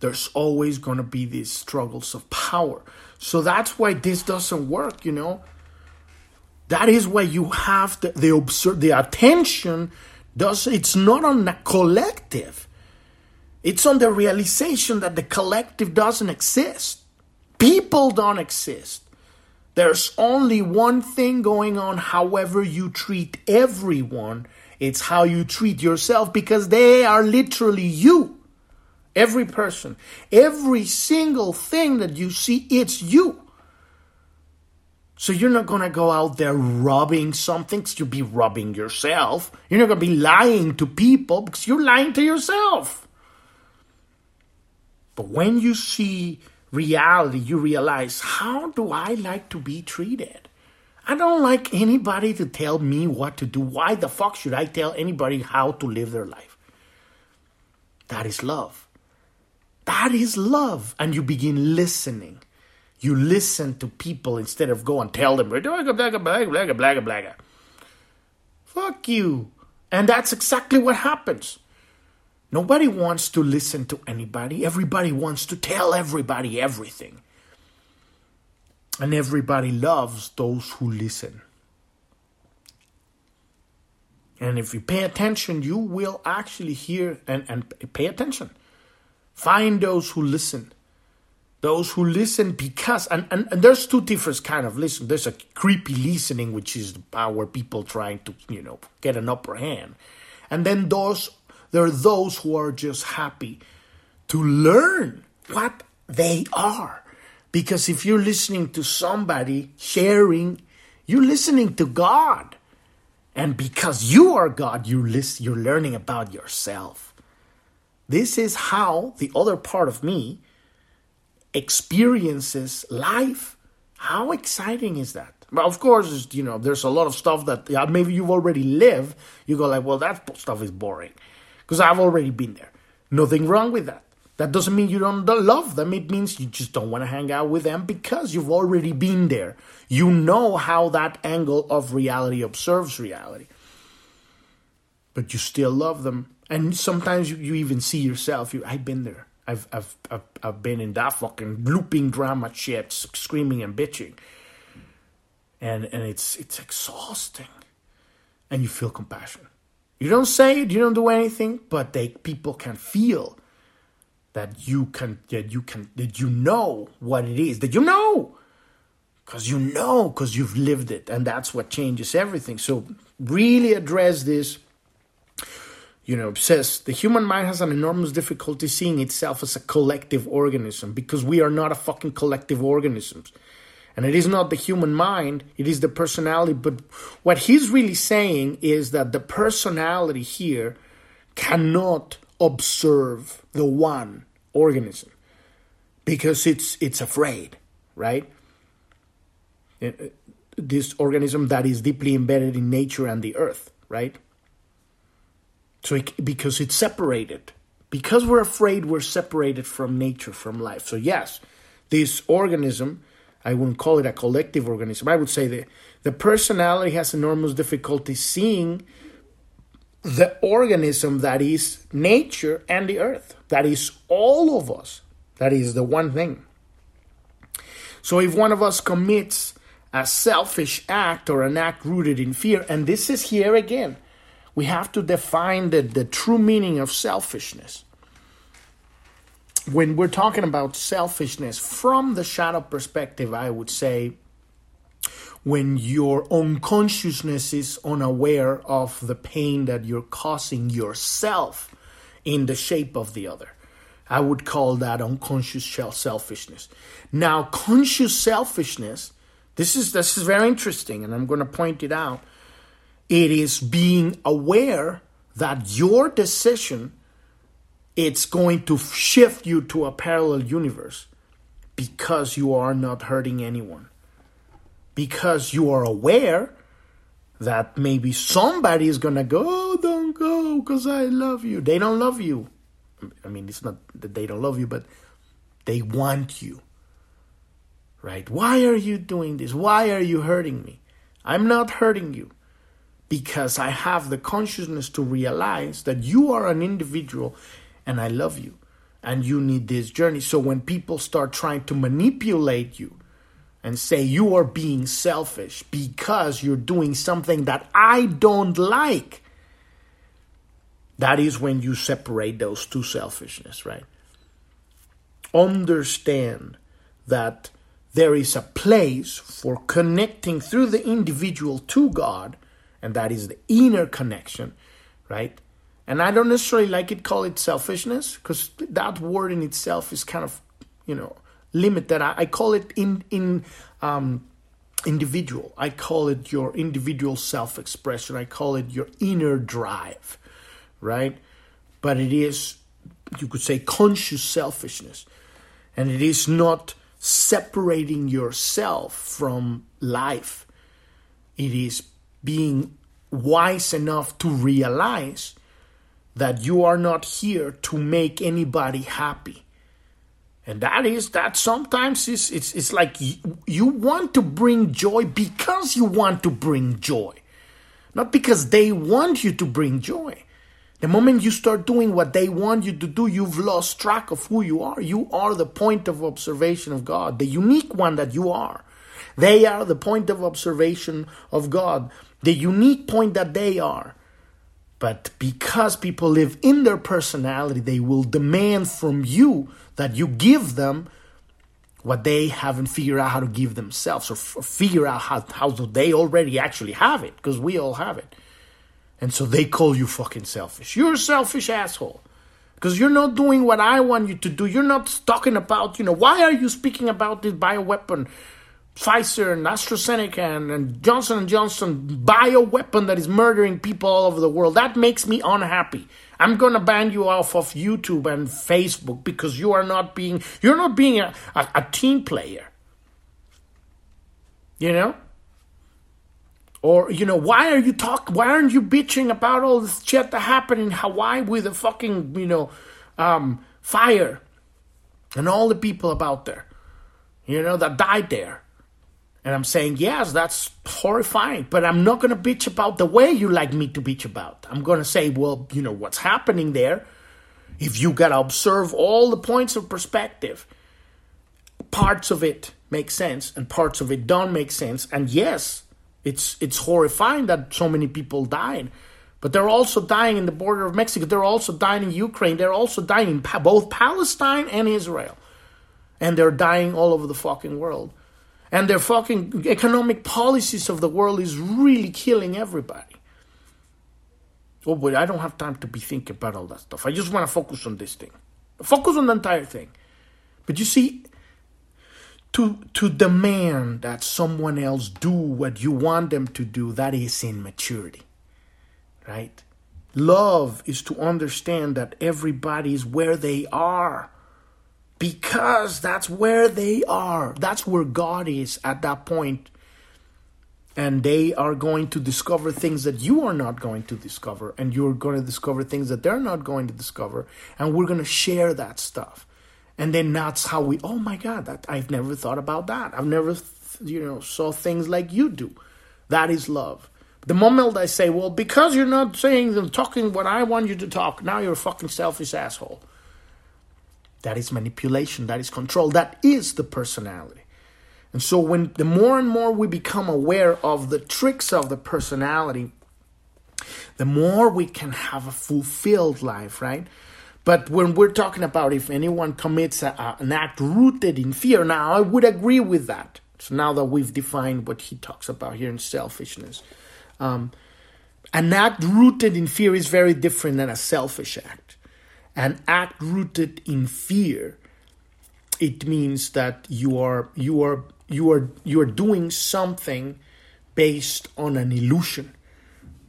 there's always going to be these struggles of power. So that's why this doesn't work, you know. That is why you have the the observe the attention does it's not on the collective. It's on the realization that the collective doesn't exist. People don't exist. There's only one thing going on, however, you treat everyone. It's how you treat yourself because they are literally you. Every person, every single thing that you see, it's you. So you're not gonna go out there robbing something, you'll be robbing yourself. You're not gonna be lying to people because you're lying to yourself. But when you see reality, you realize how do I like to be treated? I don't like anybody to tell me what to do. Why the fuck should I tell anybody how to live their life? That is love. That is love. And you begin listening. You listen to people instead of go and tell them, Fuck you. And that's exactly what happens. Nobody wants to listen to anybody. Everybody wants to tell everybody everything. And everybody loves those who listen. And if you pay attention, you will actually hear and, and pay attention. Find those who listen. Those who listen because and, and, and there's two different kind of listen. There's a creepy listening, which is the power people trying to, you know, get an upper hand. And then those there are those who are just happy to learn what they are. Because if you're listening to somebody sharing, you're listening to God. And because you are God, you listen, you're learning about yourself. This is how the other part of me experiences life. How exciting is that? But of course, you know, there's a lot of stuff that maybe you've already lived. You go like, well, that stuff is boring because I've already been there. Nothing wrong with that. That doesn't mean you don't love them. It means you just don't want to hang out with them because you've already been there. You know how that angle of reality observes reality. But you still love them and sometimes you, you even see yourself. You, I've been there. I've, I've, I've, I've been in that fucking looping drama shit, screaming and bitching. And, and it's, it's exhausting. And you feel compassion. You don't say it, you don't do anything, but they, people can feel that you can, that you can, that you know what it is, that you know. Because you know, because you've lived it. And that's what changes everything. So really address this you know, says the human mind has an enormous difficulty seeing itself as a collective organism because we are not a fucking collective organisms. And it is not the human mind, it is the personality. But what he's really saying is that the personality here cannot observe the one organism because it's it's afraid, right? this organism that is deeply embedded in nature and the earth, right? So it, because it's separated, because we're afraid we're separated from nature, from life. So yes, this organism, I wouldn't call it a collective organism. I would say that the personality has enormous difficulty seeing the organism that is nature and the earth, that is all of us, that is the one thing. So if one of us commits a selfish act or an act rooted in fear, and this is here again, we have to define the, the true meaning of selfishness. When we're talking about selfishness from the shadow perspective, I would say when your unconsciousness is unaware of the pain that you're causing yourself in the shape of the other. I would call that unconscious selfishness. Now, conscious selfishness, this is this is very interesting, and I'm going to point it out. It is being aware that your decision it's going to shift you to a parallel universe because you are not hurting anyone because you are aware that maybe somebody is going to go, oh, don't go because I love you. They don't love you. I mean, it's not that they don't love you, but they want you. Right? Why are you doing this? Why are you hurting me? I'm not hurting you because I have the consciousness to realize that you are an individual and I love you and you need this journey. So when people start trying to manipulate you, and say you are being selfish because you're doing something that I don't like, that is when you separate those two selfishness, right? Understand that there is a place for connecting through the individual to God, and that is the inner connection, right? And I don't necessarily like it, call it selfishness, because that word in itself is kind of, you know, limited. I, I call it in in um, individual. I call it your individual self expression. I call it your inner drive, right? But it is, you could say, conscious selfishness, and it is not separating yourself from life. It is being wise enough to realize that you are not here to make anybody happy. And that is that sometimes it's it's, it's like you, you want to bring joy because you want to bring joy not because they want you to bring joy. The moment you start doing what they want you to do you've lost track of who you are. You are the point of observation of god the unique one that you are. They are the point of observation of god the unique point that they are but because people live in their personality, they will demand from you that you give them what they haven't figured out how to give themselves or, f- figure out how, how they already actually have it because we all have it. And so they call you fucking selfish. You're a selfish asshole because you're not doing what I want you to do. You're not talking about, you know, why are you speaking about this bioweapon? Pfizer and AstraZeneca and, and Johnson and Johnson bioweapon that is murdering people all over the world. That makes me unhappy. I'm gonna ban you off of YouTube and Facebook because you are not being you're not being a, a, a team player. You know? Or, you know, why are you talk why aren't you bitching about all this shit that happened in Hawaii with the fucking, you know, um, fire and all the people about there, you know, that died there? And I'm saying, yes, that's horrifying, but I'm not going to bitch about the way you like me to bitch about. I'm going to say, well, you know, what's happening there. If you got to observe all the points of perspective, parts of it make sense and parts of it don't make sense. And yes, it's it's horrifying that so many people died. But they're also dying in the border of Mexico. They're also dying in Ukraine. They're also dying in both Palestine and Israel. And they're dying all over the fucking world and their fucking economic policies of the world is really killing everybody. Oh, but I don't have time to be thinking about all that stuff. I just want to focus on this thing. Focus on the entire thing. But you see, to to demand that someone else do what you want them to do, that is immaturity. Right? Love is to understand that everybody is where they are because that's where they are. That's where God is at that point. And they are going to discover things that you are not going to discover. And you're going to discover things that they're not going to discover. And we're going to share that stuff. And then that's how we oh my god that i've never thought about that. I've never you know saw things like you do. That is love. The moment i say well because you're not saying and talking what i want you to talk now you're a fucking selfish asshole that is manipulation that is control that is the personality and so when the more and more we become aware of the tricks of the personality, the more we can have a fulfilled life, right? But when we're talking about if anyone commits a, a, an act rooted in fear, now I would agree with that. So now that we've defined what he talks about here in selfishness, um, an act rooted in fear is very different than a selfish act. An act rooted in fear, it means that you are you are you are you are doing something based on an illusion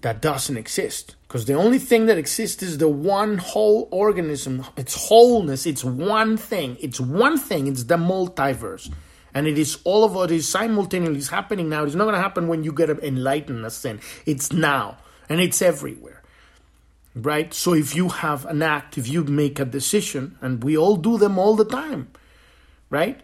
that doesn't exist. Because the only thing that exists is the one whole organism. Its wholeness. It's one thing. It's one thing. It's the multiverse. And it is all of what is simultaneously happening now. It's not going to happen when you get enlightened as sin it's now. And it's everywhere right so if you have an act if you make a decision and we all do them all the time right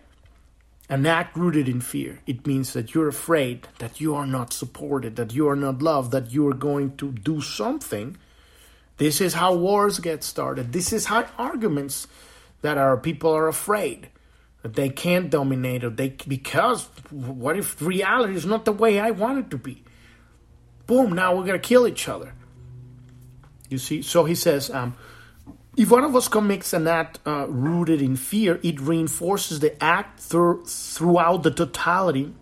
an act rooted in fear. It means that you're afraid that you are not supported, that you are not loved, that you are going to do something. This is how wars get started. This is how arguments that our people are afraid that they can't dominate or they because what if reality is not the way I want it to be? Boom! Now we're gonna kill each other. You see, so he says, um, if one of us commits an act uh, rooted in fear, it reinforces the act through, throughout the totality,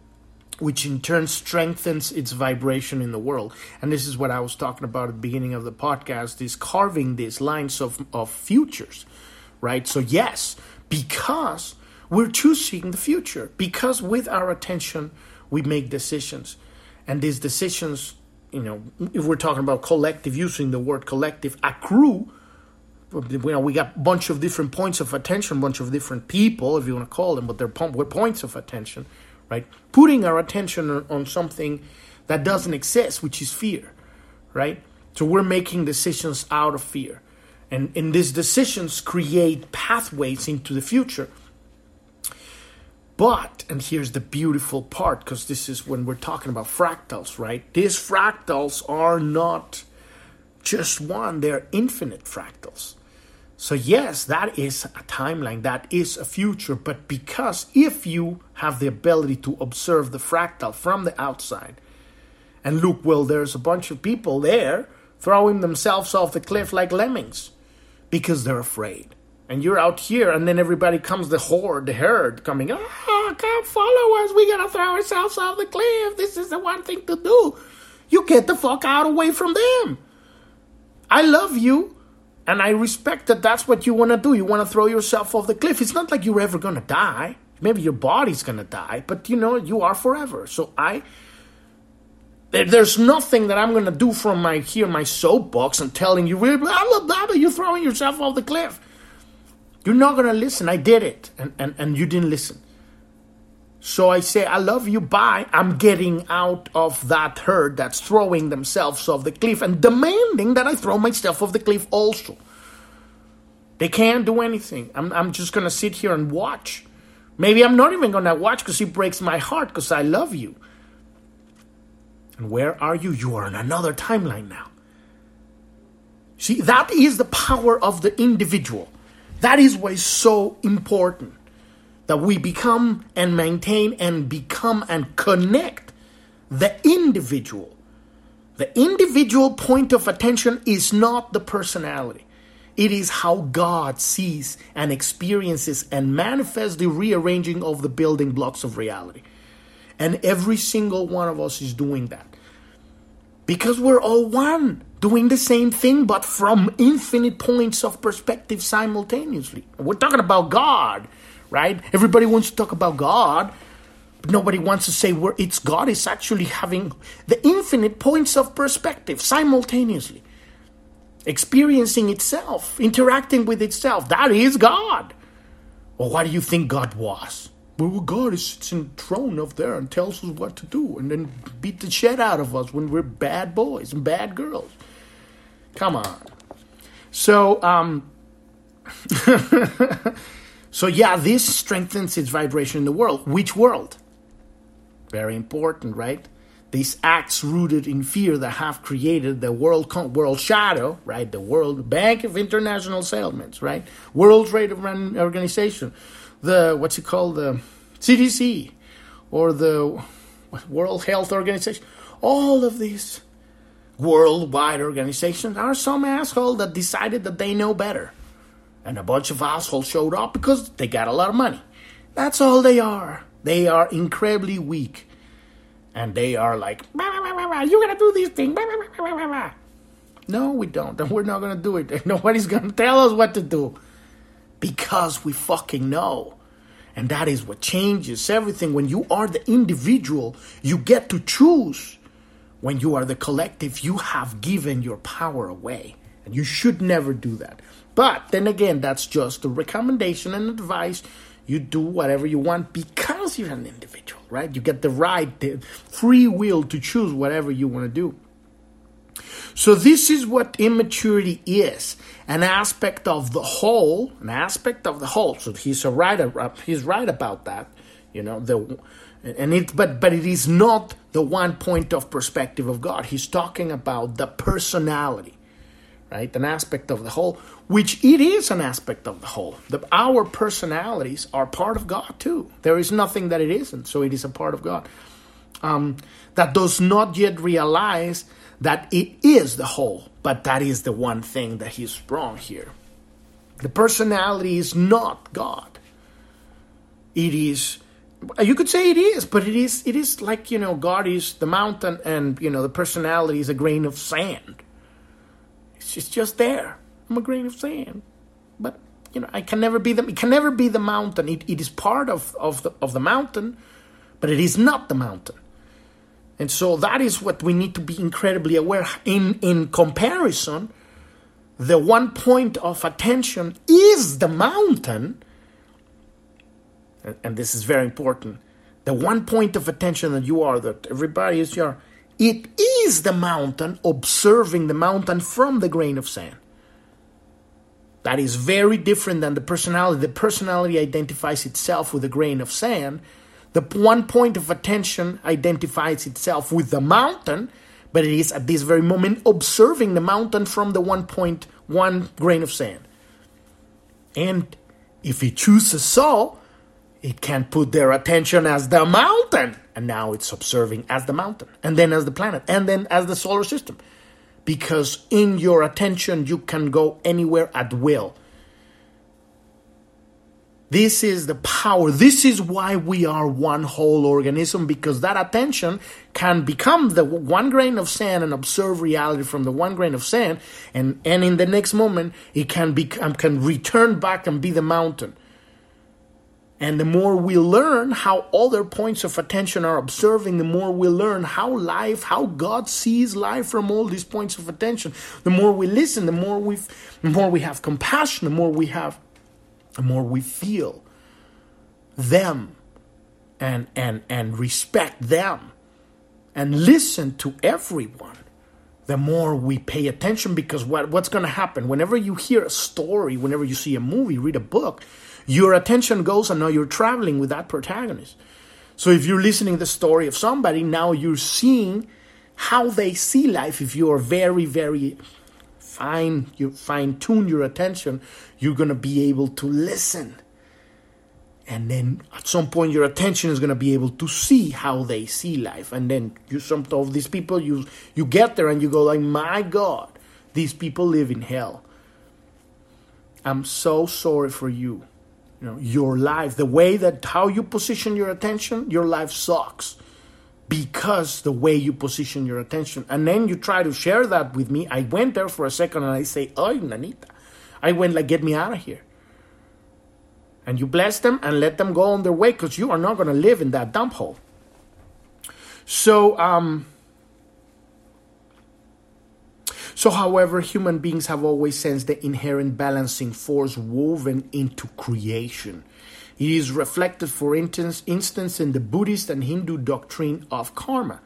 which in turn strengthens its vibration in the world. And this is what I was talking about at the beginning of the podcast: is carving these lines of, of futures, right? So yes, because we're choosing the future, because with our attention we make decisions, and these decisions, you know, if we're talking about collective, using the word collective, accrue you know, we got a bunch of different points of attention, bunch of different people, if you want to call them, but they're we're points of attention, right? Putting our attention on something that doesn't exist, which is fear, right? So we're making decisions out of fear. And, and these decisions create pathways into the future. But, and here's the beautiful part, because this is when we're talking about fractals, right? These fractals are not just one, they're infinite fractals. So, yes, that is a timeline, that is a future, but because if you have the ability to observe the fractal from the outside and look, well, there's a bunch of people there throwing themselves off the cliff like lemmings because they're afraid. And you're out here, and then everybody comes, the horde, the herd coming, oh, come follow us, we gotta throw ourselves off the cliff, this is the one thing to do. You get the fuck out away from them. I love you and I respect that that's what you want to do. You want to throw yourself off the cliff. It's not like you're ever to die. Maybe your body's to die, but you know, you are forever. So I there's nothing that I'm to do from my here my soapbox and telling you blah blah, blah you're throwing yourself off the cliff. You're not going to listen. I did it and, and and you didn't listen. So I say, I love you, bye. I'm getting out of that herd that's throwing themselves off the cliff and demanding that I throw myself off the cliff also. They can't do anything. I'm, I'm just going to sit here and watch. Maybe I'm not even going to watch because it breaks my heart because I love you. And where are you? You are in another timeline now. See, that is the power of the individual. That is why it's so important that we become and maintain and become and connect the individual. The individual point of attention is not the personality. It is how God sees and experiences and manifests the rearranging of the building blocks of reality. And every single one of us is doing that. Because we're all one, doing the same thing, but from infinite points of perspective simultaneously. We're talking about God right? Everybody wants to talk about God, but nobody wants to say where it's God is actually having the infinite points of perspective simultaneously, experiencing itself, interacting with itself. That is God. Well, what do you think God was? Well, God is sits in throne up there and tells us what to do, and then beat the shit out of us when we're bad boys and bad girls. Come on. So, um, so yeah, this strengthens its vibration in the world. Which world? Very important, right? These acts rooted in fear that have created the world world shadow, right? The World Bank of International Settlements, right? World Trade Organization, the what's it called, the CDC, or the World Health Organization. All of these worldwide organizations are some asshole that decided that they know better, and a bunch of assholes showed up because they got a lot of money. That's all they are. They are incredibly weak and they are like, you gotta do these things. No, we don't. And we're not gonna do it. Nobody's gonna tell us what to do because we fucking know. And that is what changes everything. When you are the individual, you get to choose. When you are the collective, you have given your power away. And you should never do that. But then again, that's just a recommendation and advice you do whatever you want because you're an individual, right? You get the right, the free will to choose whatever you want to do. So this is what immaturity is, an aspect of the whole, an aspect of the whole. So he's a right, he's right about that, you know. The and it, but but it is not the one point of perspective of God. He's talking about the personality, right? An aspect of the whole, which it is an aspect of the whole. The, our personalities are part of God too. There is nothing that it isn't, so it is a part of God. Um, that does not yet realize that it is the whole, but that is the one thing that he's wrong here. The personality is not God. It is you could say it is, but it is it is like, you know, God is the mountain and you know the personality is a grain of sand. It's just, just there. I'm a grain of sand. But you know, I can never be the it can never be the mountain. It, it is part of, of the of the mountain, but it is not the mountain. And so that is what we need to be incredibly aware. In in comparison, the one point of attention is the mountain. And, this is very important. The one point of attention that you are, that everybody is your, it is the mountain observing the mountain from the grain of sand. That is very different than the personality. The personality identifies itself with a grain of sand. The one point of attention identifies itself with the mountain, but it is at this very moment observing the mountain from the one point one grain of sand. And if it chooses so, it can put their attention as the mountain. And now it's observing as the mountain, and then as the planet, and then as the solar system because in your attention you can go anywhere at will. This is the power. This is why we are one whole organism because that attention can become the one grain of sand and observe reality from the one grain of sand, and, and in the next moment it can become um, can return back and be the mountain. And the more we learn how other points of attention are observing, the more we learn how life, how God sees life from all these points of attention. The more we listen, the more we, the more we have compassion, the more we have, the more we feel them, and and and respect them, and listen to everyone. The more we pay attention, because what what's going to happen whenever you hear a story, whenever you see a movie, read a book your attention goes and now you're traveling with that protagonist. So if you're listening to the story of somebody, now you're seeing how they see life. If you are very, very fine, you fine tune your attention, you're gonna be able to listen. And then at some point your attention is gonna be able to see how they see life. And then you some of these people you you get there and you go like, my God, these people live in hell. I'm so sorry for you you know your life the way that how you position your attention your life sucks because the way you position your attention. And then you try to share that with me. I went there for a second and i say oh nanita. I went like get me out of here. And you bless them and let them go on their way because you are not going to live in that dump hole. So um so, however, human beings have always sensed the inherent balancing force woven into creation. It is reflected, for instance, in the Buddhist and Hindu doctrine of karma.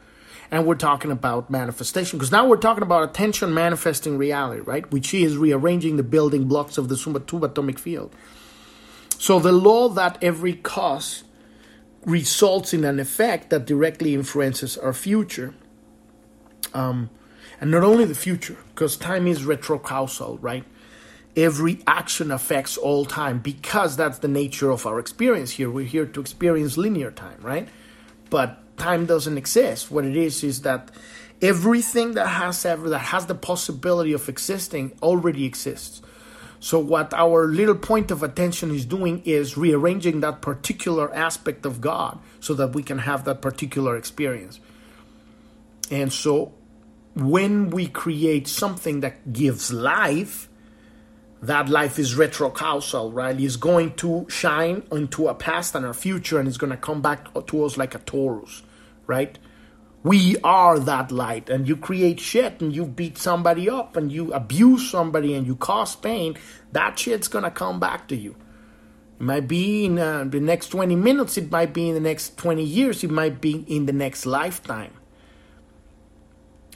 And we're talking about manifestation because now we're talking about attention manifesting reality, right? Which is rearranging the building blocks of the subatomic field. So the law that every cause results in an effect that directly influences our future. Um, and not only the future, because time is retrocausal, right? Every action affects all time because that's the nature of our experience here. We're here to experience linear time, right? But time doesn't exist. What it is is that everything that has ever that has the possibility of existing already exists. So what our little point of attention is doing is rearranging that particular aspect of God so that we can have that particular experience. And so when we create something that gives life, that life is retrocausal, right? It's going to shine into a past and a future, and it's going to come back to us like a torus, right? We are that light, and you create shit, and you beat somebody up, and you abuse somebody, and you cause pain. That shit's going to come back to you. It might be in uh, the next 20 minutes, it might be in the next 20 years, it might be in the next lifetime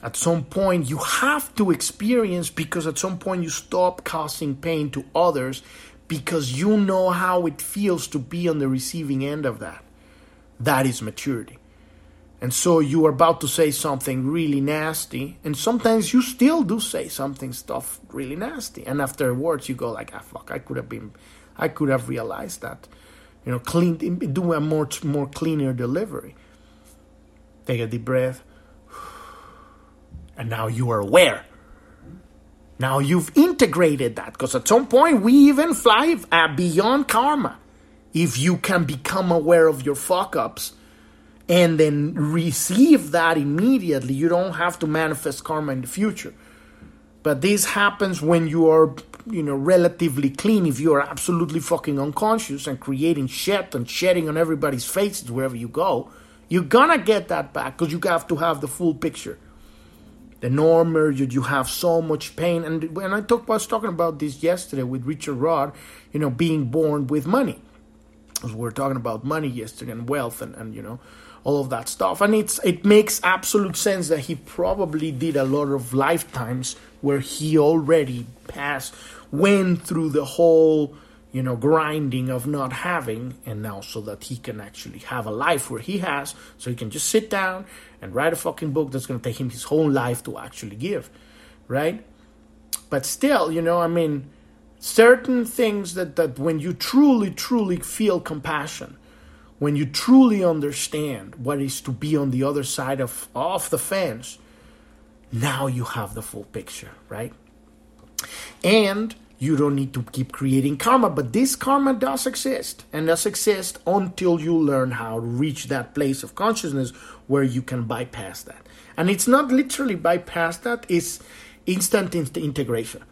at some point you have to experience because at some point you stop causing pain to others because you know how it feels to be on the receiving end of that. That is maturity. And so you are about to say something really nasty, and sometimes you still do say something stuff really nasty. And afterwards you go like, ah fuck, I could have been I could have realized that. You know, clean do a more more cleaner delivery. Take a deep breath and now you are aware. Now you've integrated that because at some point we even fly uh, beyond karma. If you can become aware of your fuck ups and then receive that immediately, you don't have to manifest karma in the future. But this happens when you are, you know, relatively clean. If you are absolutely fucking unconscious and creating shit and shedding on everybody's faces wherever you go, you're gonna get that back because you have to have the full picture the normal you, you have so much pain. And when i talk, was talking about this yesterday with Richard Rudd you know being born with money. Because we were talking about money yesterday and wealth and, and you know all of that stuff. And it's it makes absolute sense that he probably did a lot of lifetimes where he already passed went through the whole you know, grinding of not having, and now so that he can actually have a life where he has, so he can just sit down and write a fucking book that's going to take him his whole life to actually give, right? But still, you know, I mean, certain things that, that when you truly, truly feel compassion, when you truly understand what is to be on the other side of, of the fence, now you have the full picture, right? And you don't need to keep creating karma, but this karma does exist and does exist until you learn how to reach that place of consciousness where you can bypass that. And it's not literally bypass that, it's instant integration.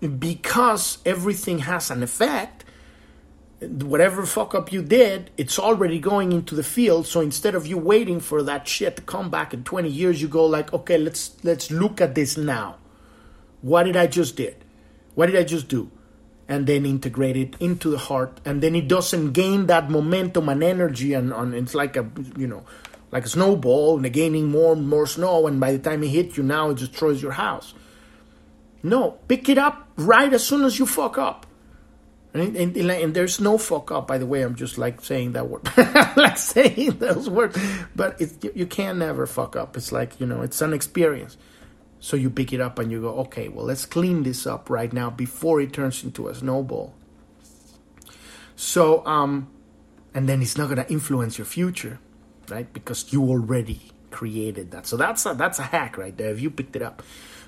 Because everything has an effect, whatever fuck up you did, it's already going into the field. So instead of you waiting for that shit to come back in 20 years, you go like, okay, let's let's look at this now. What did I just did? What did I just do? And then integrate it into the heart, and then it doesn't gain that momentum and energy, and, and it's like a you know, like a snowball, and gaining more and more snow, and by the time it hits you, now it destroys your house. No, pick it up right as soon as you fuck up. And, and, and, there's no fuck up, by the way. I'm just like saying that word, like saying those words. But you, you can never fuck up. It's like you know, it's an experience. So you pick it up and you go, okay, well, let's clean this up right now before it turns into a snowball. So, um, and then it's not going to influence your future, right? Because you already created that. So that's a, that's a hack right there if you picked it up.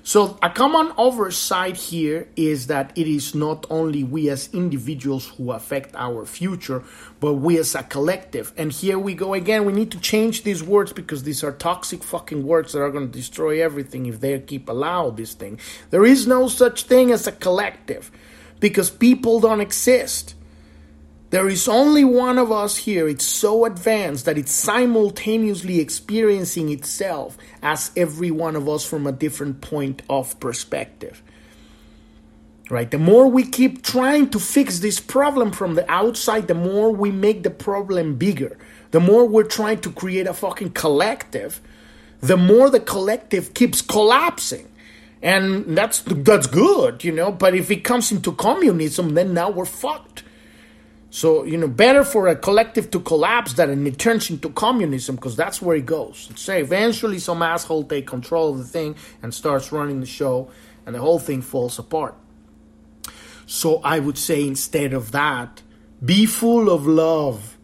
So, a common oversight here is that it is not only we as individuals who affect our future, but we as a collective. And here we go again. We need to change these words because these are toxic fucking words that are going to destroy everything if they keep allow this thing. There is no such thing as a collective because people don't exist. There is only one of us here. It's so advanced that it's simultaneously experiencing itself as every one of us from a different point of perspective. right? The more we keep trying to fix this problem from the outside, the more we make the problem bigger. The more we're trying to create a fucking collective, the more the collective keeps collapsing. And that's that's good, you know, but if it comes into communism, then now we're fucked. So, you know, better for a collective to collapse than it turns into communism because that's where it goes. Say eventually some asshole take control of the thing and starts running the show and the whole thing falls apart. So I would say instead of that, be full of love.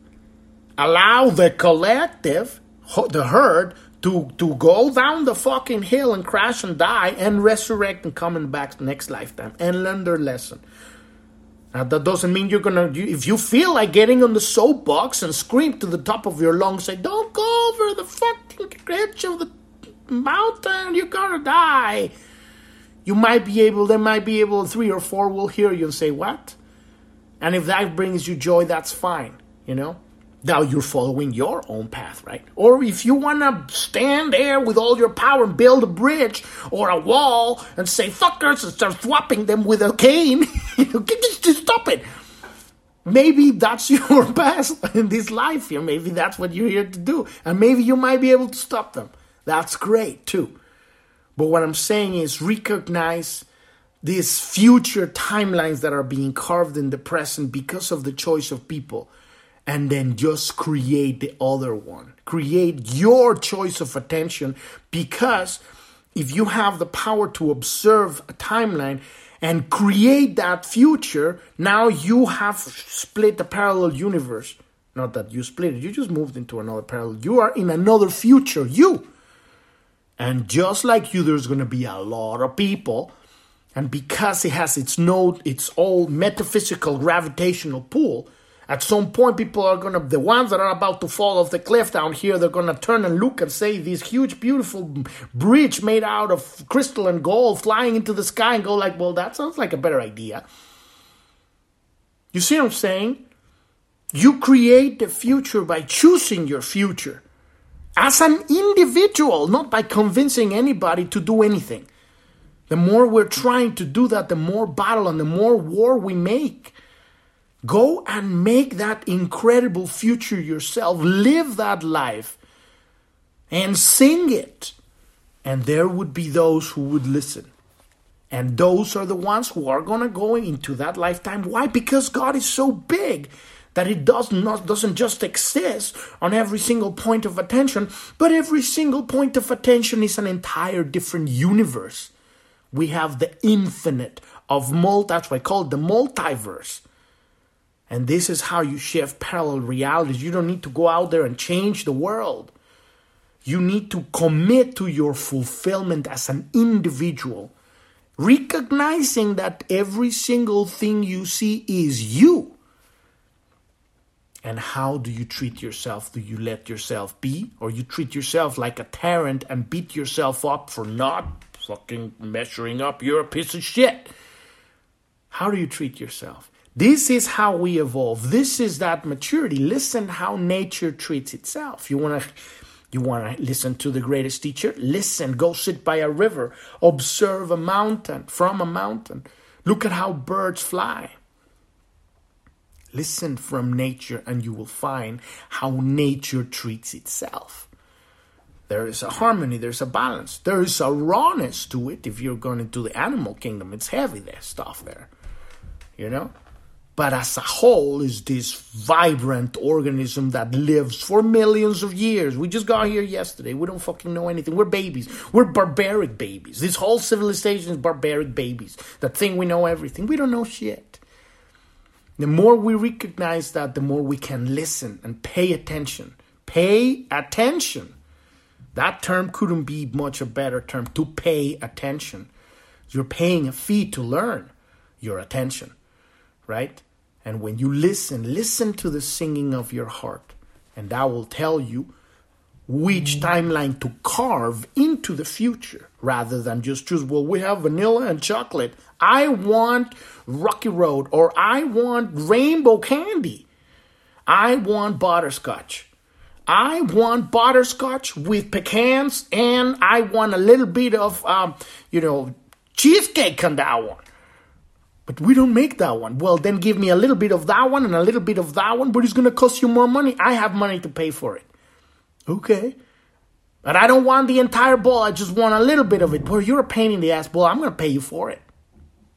Allow the collective, the herd, to, to go down the fucking hill and crash and die and resurrect and come back next lifetime and learn their lesson. Now, that doesn't mean you're gonna, if you feel like getting on the soapbox and scream to the top of your lungs, say, don't go over the fucking edge of the mountain, you're gonna die you might be able, they might be able, three or four will hear you and say, What? And if that brings you joy, that's fine, you know? Now you're following your own path, right? Or if you want to stand there with all your power and build a bridge or a wall and say fuckers and start thwapping them with a cane, just stop it. Maybe that's your path in this life here. Maybe that's what you're here to do. And maybe you might be able to stop them. That's great too. But what I'm saying is recognize these future timelines that are being carved in the present because of the choice of people. And then just create the other one. Create your choice of attention because if you have the power to observe a timeline and create that future, now you have split the parallel universe. Not that you split it, you just moved into another parallel. You are in another future. You. And just like you, there's going to be a lot of people. And because it has its node, its old metaphysical gravitational pull, at some point people are to, the ones that are about to fall off the cliff down here, they're to turn and look and say, this huge, beautiful bridge made out of crystal and gold flying into the sky and go like, well, that sounds like a better idea. You see what I'm saying? You create the future by choosing your future as an individual, not by convincing anybody to do anything. The more we're trying to do that, the more battle and the more war we make. Go and make that incredible future yourself. Live that life and sing it. And there would be those who would listen. And those are the ones who are going to go into that lifetime. Why? Because God is so big that it does not doesn't just exist on every single point of attention, but every single point of attention is an entire different universe. We have the infinite of multi that's why I call it the multiverse. And this is how you shift parallel realities. You don't need to go out there and change the world. You need to commit to your fulfillment as an individual, recognizing that every single thing you see is you. And how do you treat yourself? Do you let yourself be? Or you treat yourself like a tyrant and beat yourself up for not fucking measuring up? You're a piece of shit. How do you treat yourself? This is how we evolve. This is that maturity. Listen how nature treats itself. You want to you want to listen to the greatest teacher? Listen, go sit by a river, observe a mountain from a mountain. Look at how birds fly. Listen from nature, and you will find how nature treats itself. There is a harmony, there's a balance, there is a rawness to it. If you're going into the animal kingdom, it's heavy, there stuff there, you know. But as a whole, is this vibrant organism that lives for millions of years. We just got here yesterday. We don't fucking know anything. We're babies. We're barbaric babies. This whole civilization is barbaric babies that think we know everything. We don't know shit. The more we recognize that, the more we can listen and pay attention. Pay attention. That term couldn't be much a better term to pay attention. You're paying a fee to learn your attention, right? And when you listen, listen to the singing of your heart, and that will tell you which timeline to carve into the future rather than just choose, well, we have vanilla and chocolate. I want Rocky Road or I want rainbow candy. I want butterscotch. I want butterscotch with pecans and I want a little bit of, um, you know, cheesecake on that one. But we don't make that one. Well, then give me a little bit of that one and a little bit of that one, but it's going to cost you more money. I have money to pay for it. Okay. But I don't want the entire ball. I just want a little bit of it. Well, you're a pain in the ass. Well, I'm going to pay you for it.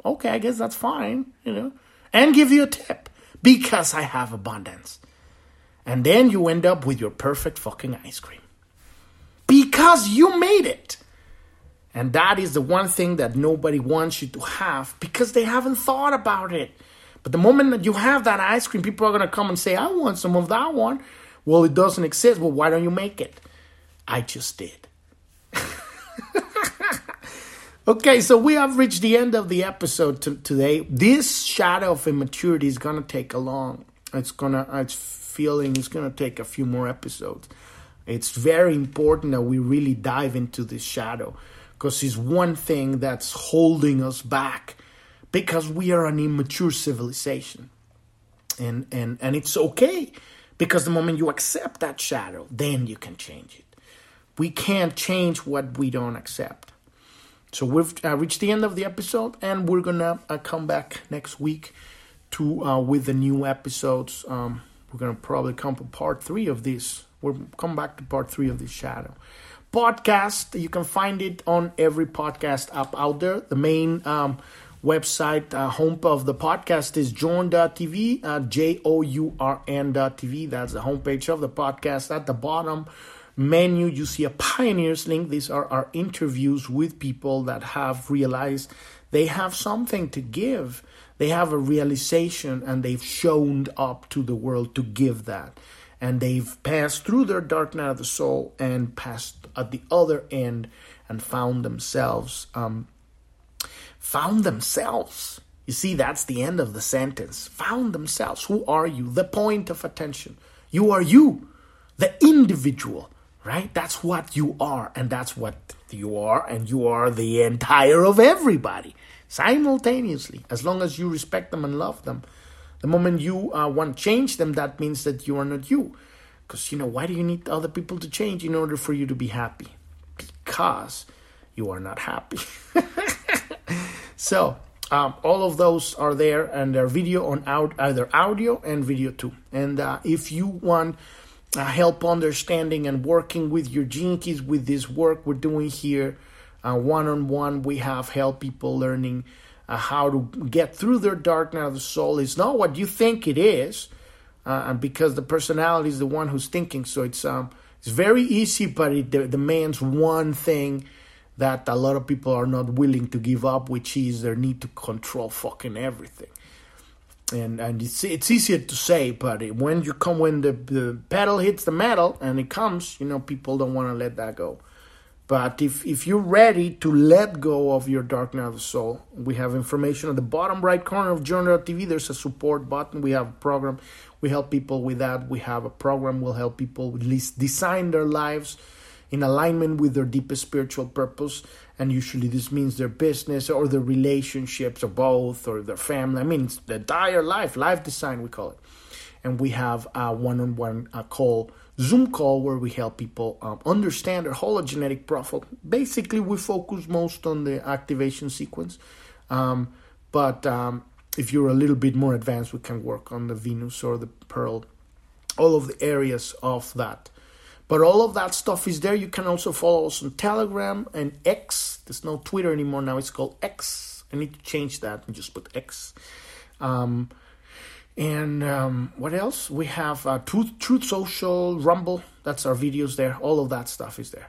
Okay, I guess that's fine, you know, and give you a tip because I have abundance. And then you end up with your perfect fucking ice cream because you made it. And that is the one thing that nobody wants you to have because they haven't thought about it. But the moment that you have that ice cream, people are going to come and say, I want some of that one. Well, it doesn't exist. Well, why don't you make it? I just did. okay, so we have reached the end of the episode t- today. This shadow of immaturity is going to take a long, it's going to, it's feeling it's going to take a few more episodes. It's very important that we really dive into this shadow because it's one thing that's holding us back because we are an immature civilization. And, and, and it's okay because the moment you accept that shadow, then you can change it. We can't change what we don't accept. So we've uh, reached the end of the episode, and we're gonna uh, come back next week to uh, with the new episodes. Um, we're gonna probably come to part three of this. We'll come back to part three of this shadow podcast. You can find it on every podcast app out there. The main um, website, uh, home of the podcast is journ.tv, uh, J O U R N.tv. That's the homepage of the podcast. At the bottom menu, you see a pioneers link. These are our interviews with people that have realized they have something to give. They have a realization and they've shown up to the world to give that and they've passed through their dark night of the soul and passed at the other end and found themselves um, found themselves. You see that's the end of the sentence. Found themselves. Who are you? The point of attention. You are you the individual right? That's what you are and that's what you are and you are the entire of everybody simultaneously. As long as you respect them and love them. The moment you uh, want to change them, that means that you are not you. Because, you know, why do you need other people to change in order for you to be happy? Because you are not happy. so, um, all of those are there and they're video on out, either audio and video too. And uh, if you want uh, help understanding and working with your gene keys with this work we're doing here, one on one, we have help people learning uh, how to get through their dark night of the soul is not what you think it is, uh, because the personality is the one who's thinking. So it's um, it's very easy, but it demands one thing that a lot of people are not willing to give up, which is their need to control fucking everything. And and it's it's easier to say, but when you come when the, the pedal hits the metal and it comes, you know, people don't want to let that go. But if, if you're ready to let go of your dark night of the soul, we have information at the bottom right corner of Journ.tv. There's a support button. We have a program. We help people with that. We have a program. We'll help people at least design their lives in alignment with their deepest spiritual purpose. And usually this means their business or their relationships or both or their family. I mean, the entire life, life design, we call it. And we have a one on one call Zoom call where we help people um, understand their hologenetic profile. Basically, we focus most on the activation sequence, um, but um, if you're a little bit more advanced, we can work on the Venus or the Pearl, all of the areas of that. But all of that stuff is there. You can also follow us on Telegram and X. There's no Twitter anymore now. It's called X. I need to change that and just put X. Um, and um, what else? We have uh, Truth, Truth Social, Rumble. That's our videos there. All of that stuff is there.